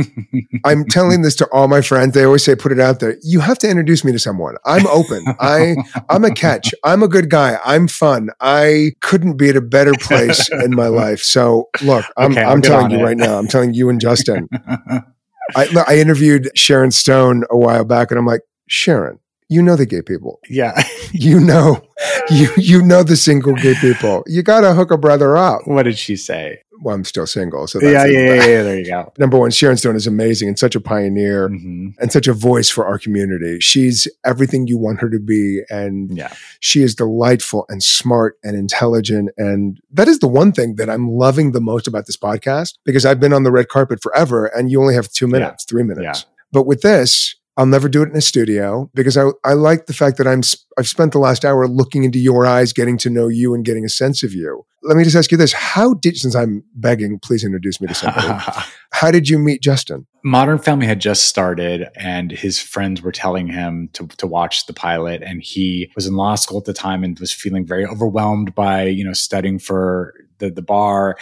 I'm telling this to all my friends. They always say, put it out there. You have to introduce me to someone. I'm open. I, I'm a catch. I'm a good guy. I'm fun. I couldn't be at a better place in my life. So look, I'm, okay, I'm telling you it. right now, I'm telling you and Justin. I, I interviewed Sharon Stone a while back and I'm like, Sharon, you know the gay people. Yeah. you know, you you know the single gay people. You got to hook a brother up. What did she say? Well, I'm still single, so yeah, yeah, yeah, yeah, There you go. Number one, Sharon Stone is amazing and such a pioneer mm-hmm. and such a voice for our community. She's everything you want her to be, and yeah. she is delightful and smart and intelligent. And that is the one thing that I'm loving the most about this podcast because I've been on the red carpet forever, and you only have two minutes, yeah. three minutes. Yeah. But with this, I'll never do it in a studio because I, I like the fact that I'm I've spent the last hour looking into your eyes, getting to know you, and getting a sense of you. Let me just ask you this: How did since I'm begging, please introduce me to somebody. how did you meet Justin? Modern Family had just started, and his friends were telling him to to watch the pilot, and he was in law school at the time and was feeling very overwhelmed by you know studying for the the bar,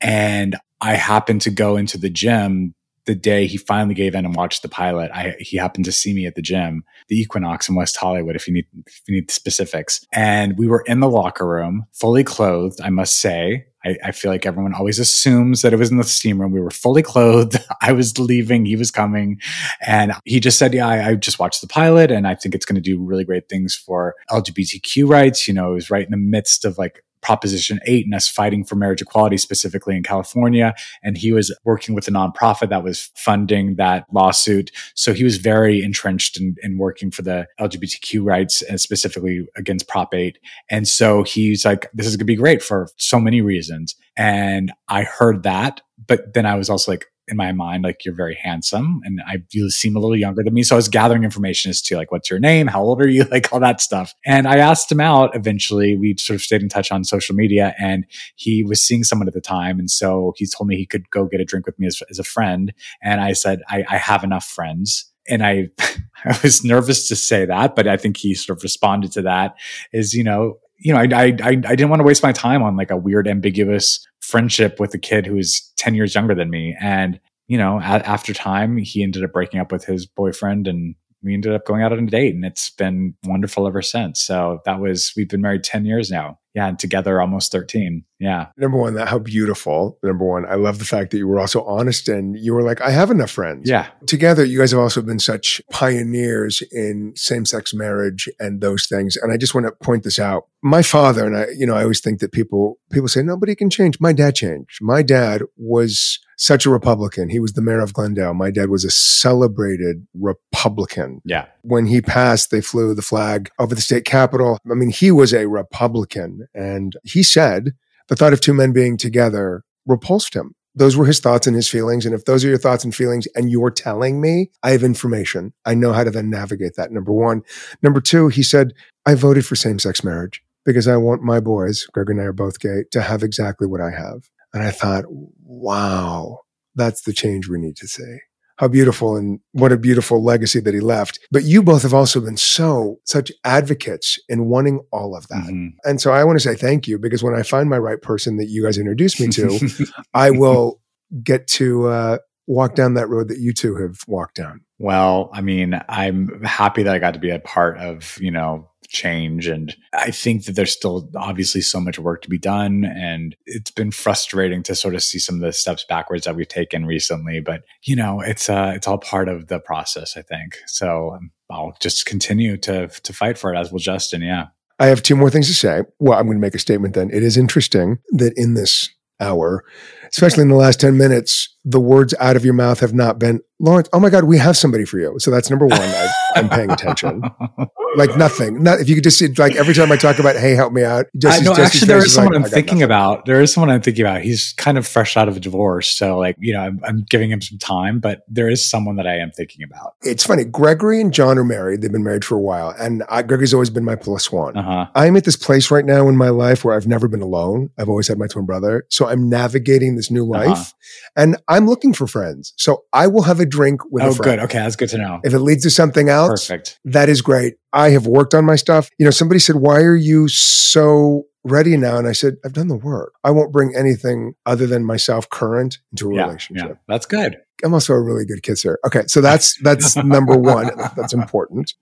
and I happened to go into the gym the day he finally gave in and watched the pilot, I, he happened to see me at the gym, the Equinox in West Hollywood, if you need if you need specifics. And we were in the locker room, fully clothed, I must say. I, I, feel like everyone always assumes that it was in the steam room. We were fully clothed. I was leaving. He was coming. And he just said, Yeah, I, I just watched the pilot and I think it's going to do really great things for LGBTQ rights. You know, it was right in the midst of like Proposition 8 and us fighting for marriage equality specifically in California. And he was working with a nonprofit that was funding that lawsuit. So he was very entrenched in, in working for the LGBTQ rights and specifically against Prop 8. And so he's like, this is going to be great for so many reasons. And I heard that, but then I was also like, in my mind, like you're very handsome and I you seem a little younger than me. So I was gathering information as to like, what's your name? How old are you? Like all that stuff. And I asked him out eventually. We sort of stayed in touch on social media and he was seeing someone at the time. And so he told me he could go get a drink with me as, as a friend. And I said, I, I have enough friends and I, I was nervous to say that, but I think he sort of responded to that is, you know, you know, I, I, I didn't want to waste my time on like a weird, ambiguous friendship with a kid who is 10 years younger than me. And, you know, a- after time, he ended up breaking up with his boyfriend and we ended up going out on a date and it's been wonderful ever since. So that was, we've been married 10 years now. Yeah. And together almost 13. Yeah. Number one, that how beautiful. Number one, I love the fact that you were also honest and you were like, I have enough friends. Yeah. Together, you guys have also been such pioneers in same sex marriage and those things. And I just want to point this out. My father, and I, you know, I always think that people, people say, nobody can change. My dad changed. My dad was such a Republican. He was the mayor of Glendale. My dad was a celebrated Republican. Yeah. When he passed, they flew the flag over the state capitol. I mean, he was a Republican. And he said the thought of two men being together repulsed him. Those were his thoughts and his feelings. And if those are your thoughts and feelings and you're telling me, I have information. I know how to then navigate that. Number one. Number two, he said, I voted for same sex marriage because I want my boys, Greg and I are both gay, to have exactly what I have. And I thought, wow, that's the change we need to see. How beautiful and what a beautiful legacy that he left. But you both have also been so, such advocates in wanting all of that. Mm-hmm. And so I want to say thank you because when I find my right person that you guys introduced me to, I will get to uh, walk down that road that you two have walked down. Well, I mean, I'm happy that I got to be a part of, you know, change. And I think that there's still obviously so much work to be done. And it's been frustrating to sort of see some of the steps backwards that we've taken recently. But, you know, it's, uh, it's all part of the process, I think. So um, I'll just continue to, to fight for it as will Justin. Yeah. I have two more things to say. Well, I'm going to make a statement then. It is interesting that in this hour, especially in the last 10 minutes, the words out of your mouth have not been, Lawrence, oh my God, we have somebody for you. So that's number one. I, am paying attention. like nothing. Not if you could just see, like every time I talk about, hey, help me out. Just, I know. Actually, there is someone like, I'm thinking nothing. about. There is someone I'm thinking about. He's kind of fresh out of a divorce, so like you know, I'm, I'm, giving him some time. But there is someone that I am thinking about. It's funny. Gregory and John are married. They've been married for a while, and I, Gregory's always been my plus one. Uh-huh. I'm at this place right now in my life where I've never been alone. I've always had my twin brother, so I'm navigating this new uh-huh. life, uh-huh. and I'm looking for friends. So I will have a drink with oh, a friend. good. Okay, that's good to know. If it leads to something else, perfect. That is great. I have worked on my stuff. You know, somebody said, "Why are you so ready now?" And I said, "I've done the work. I won't bring anything other than myself current into a yeah, relationship." Yeah, that's good. I'm also a really good kisser. Okay, so that's that's number one. That's important.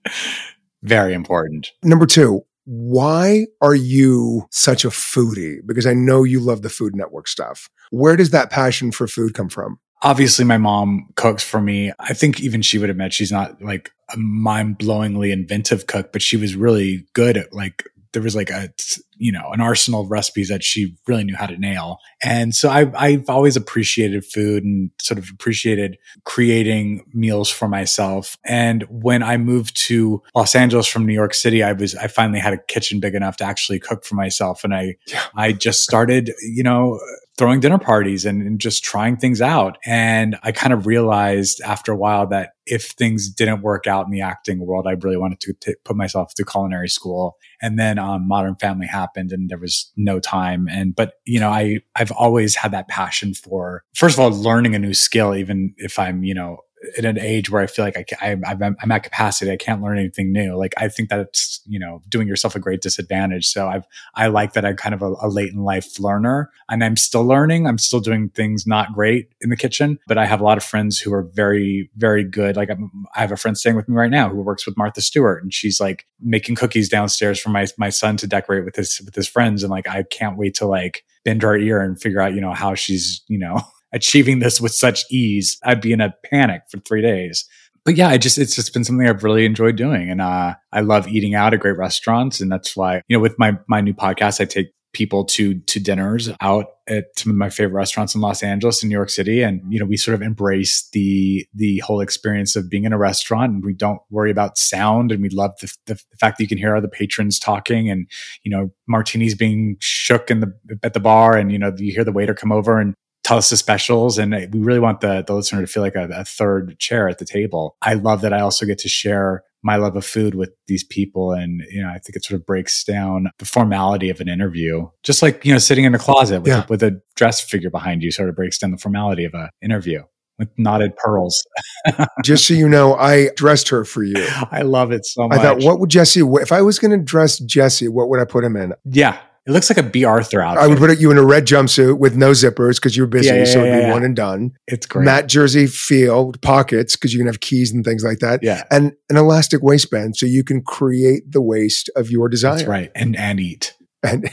Very important. Number two, why are you such a foodie? Because I know you love the Food Network stuff. Where does that passion for food come from? Obviously, my mom cooks for me. I think even she would admit she's not like a mind blowingly inventive cook, but she was really good at like there was like a you know an arsenal of recipes that she really knew how to nail and so I, i've always appreciated food and sort of appreciated creating meals for myself and when i moved to los angeles from new york city i was i finally had a kitchen big enough to actually cook for myself and i yeah. i just started you know throwing dinner parties and, and, just trying things out. And I kind of realized after a while that if things didn't work out in the acting world, I really wanted to t- put myself through culinary school. And then um, Modern Family happened, and there was no time. And but you know, I I've always had that passion for first of all learning a new skill, even if I'm you know at an age where I feel like I, I, I'm at capacity. I can't learn anything new. Like I think that's, you know, doing yourself a great disadvantage. So I've, I like that I'm kind of a, a, late in life learner and I'm still learning. I'm still doing things not great in the kitchen, but I have a lot of friends who are very, very good. Like I'm, i have a friend staying with me right now who works with Martha Stewart and she's like making cookies downstairs for my, my son to decorate with his, with his friends. And like, I can't wait to like bend her ear and figure out, you know, how she's, you know, achieving this with such ease, I'd be in a panic for three days. But yeah, I just it's just been something I've really enjoyed doing, and uh, I love eating out at great restaurants, and that's why you know with my my new podcast, I take people to to dinners out at some of my favorite restaurants in Los Angeles and New York City. And you know we sort of embrace the the whole experience of being in a restaurant. And we don't worry about sound. And we love the, the, the, fact that you can hear other patrons talking and you know martinis being shook in the at the bar. And you know you hear the waiter come over and tell us the specials. And uh, we really want the, the listener to feel like a, a third chair at the table. I love that I also get to share my love of food with these people. And, you know, I think it sort of breaks down the formality of an interview. Just like, you know, sitting in a closet with, yeah. a, with a dress figure behind you sort of breaks down the formality of an interview with knotted pearls. Just so you know, I dressed her for you. I love it so much. I thought, what would Jesse, if I was going to dress Jesse, what would I put him in? Yeah. It looks like a Bea Arthur outfit. I would put you in a red jumpsuit with no zippers because you're busy, yeah, yeah, so it'd be one and done. It's great. Matte jersey feel pockets because you can have keys and things like that. Yeah, and an elastic waistband so you can create the waist of your desire. That's right, and and eat. And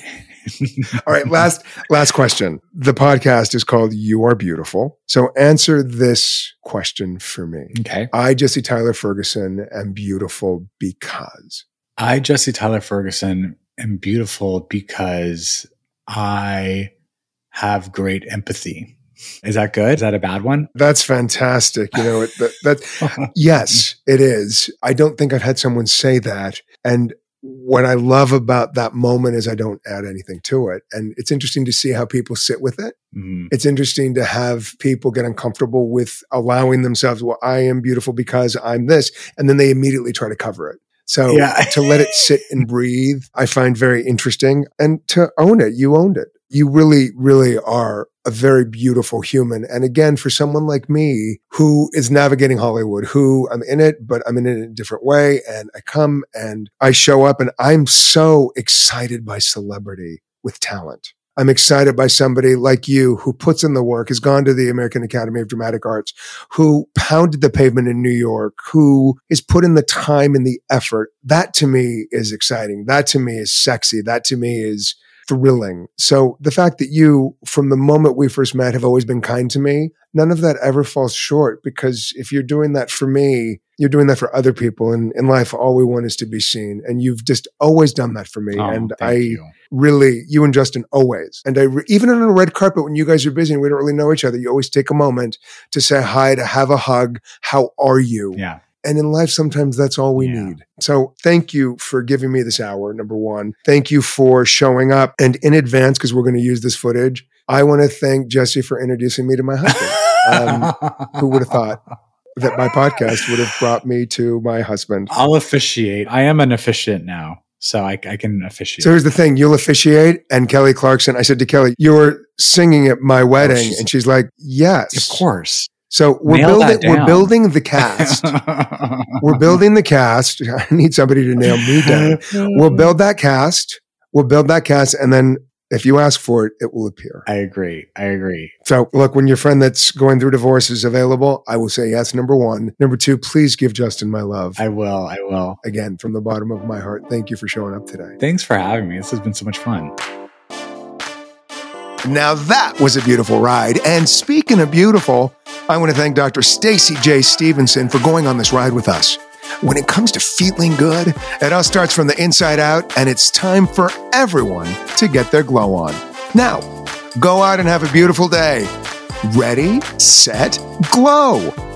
all right, last last question. The podcast is called "You Are Beautiful." So answer this question for me. Okay. I, Jesse Tyler Ferguson, am beautiful because. I, Jesse Tyler Ferguson, am beautiful because I have great empathy. Is that good? Is that a bad one? That's fantastic. You know, that, that yes, it is. I don't think I've had someone say that. And what I love about that moment is I don't add anything to it. And it's interesting to see how people sit with it. Mm-hmm. It's interesting to have people get uncomfortable with allowing themselves, well, I am beautiful because I'm this. And then they immediately try to cover it. So yeah. to let it sit and breathe, I find very interesting and to own it. You owned it. You really, really are a very beautiful human. And again, for someone like me who is navigating Hollywood, who I'm in it, but I'm in it in a different way. And I come and I show up and I'm so excited by celebrity with talent. I'm excited by somebody like you who puts in the work, has gone to the American Academy of Dramatic Arts, who pounded the pavement in New York, who has put in the time and the effort. That to me is exciting. That to me is sexy. That to me is thrilling. So the fact that you, from the moment we first met, have always been kind to me, none of that ever falls short because if you're doing that for me, you're doing that for other people. And in life, all we want is to be seen. And you've just always done that for me. Oh, and I you. really, you and Justin always. And I, re- even on a red carpet when you guys are busy and we don't really know each other, you always take a moment to say hi, to have a hug. How are you? Yeah. And in life, sometimes that's all we Yeah. need. So thank you for giving me this hour, number one. Thank you for showing up. And in advance, because we're going to use this footage, I want to thank Jesse for introducing me to my husband. Um, who would have thought that my podcast would have brought me to my husband? I'll officiate. I am an officiant now, so I, I can officiate. So here's the thing you'll officiate. And Kelly Clarkson, I said to Kelly, You're singing at my wedding. she's- and she's like, Yes. of course. So we're Nail building, we're building the cast. we're building the cast. I need somebody to nail me down. We'll build that cast. We'll build that cast. And then if you ask for it, it will appear. I agree. I agree. So look, when your friend that's going through divorce is available, I will say yes, number one. Number two, please give Justin my love. I will. I will. Again, from the bottom of my heart, thank you for showing up today. Thanks for having me. This has been so much fun. Now that was a beautiful ride. And speaking of beautiful, I want to thank Dr. Stacie J. Stephenson for going on this ride with us. When it comes to feeling good, it all starts from the inside out, and it's time for everyone to get their glow on. Now, go out and have a beautiful day. Ready, set, glow.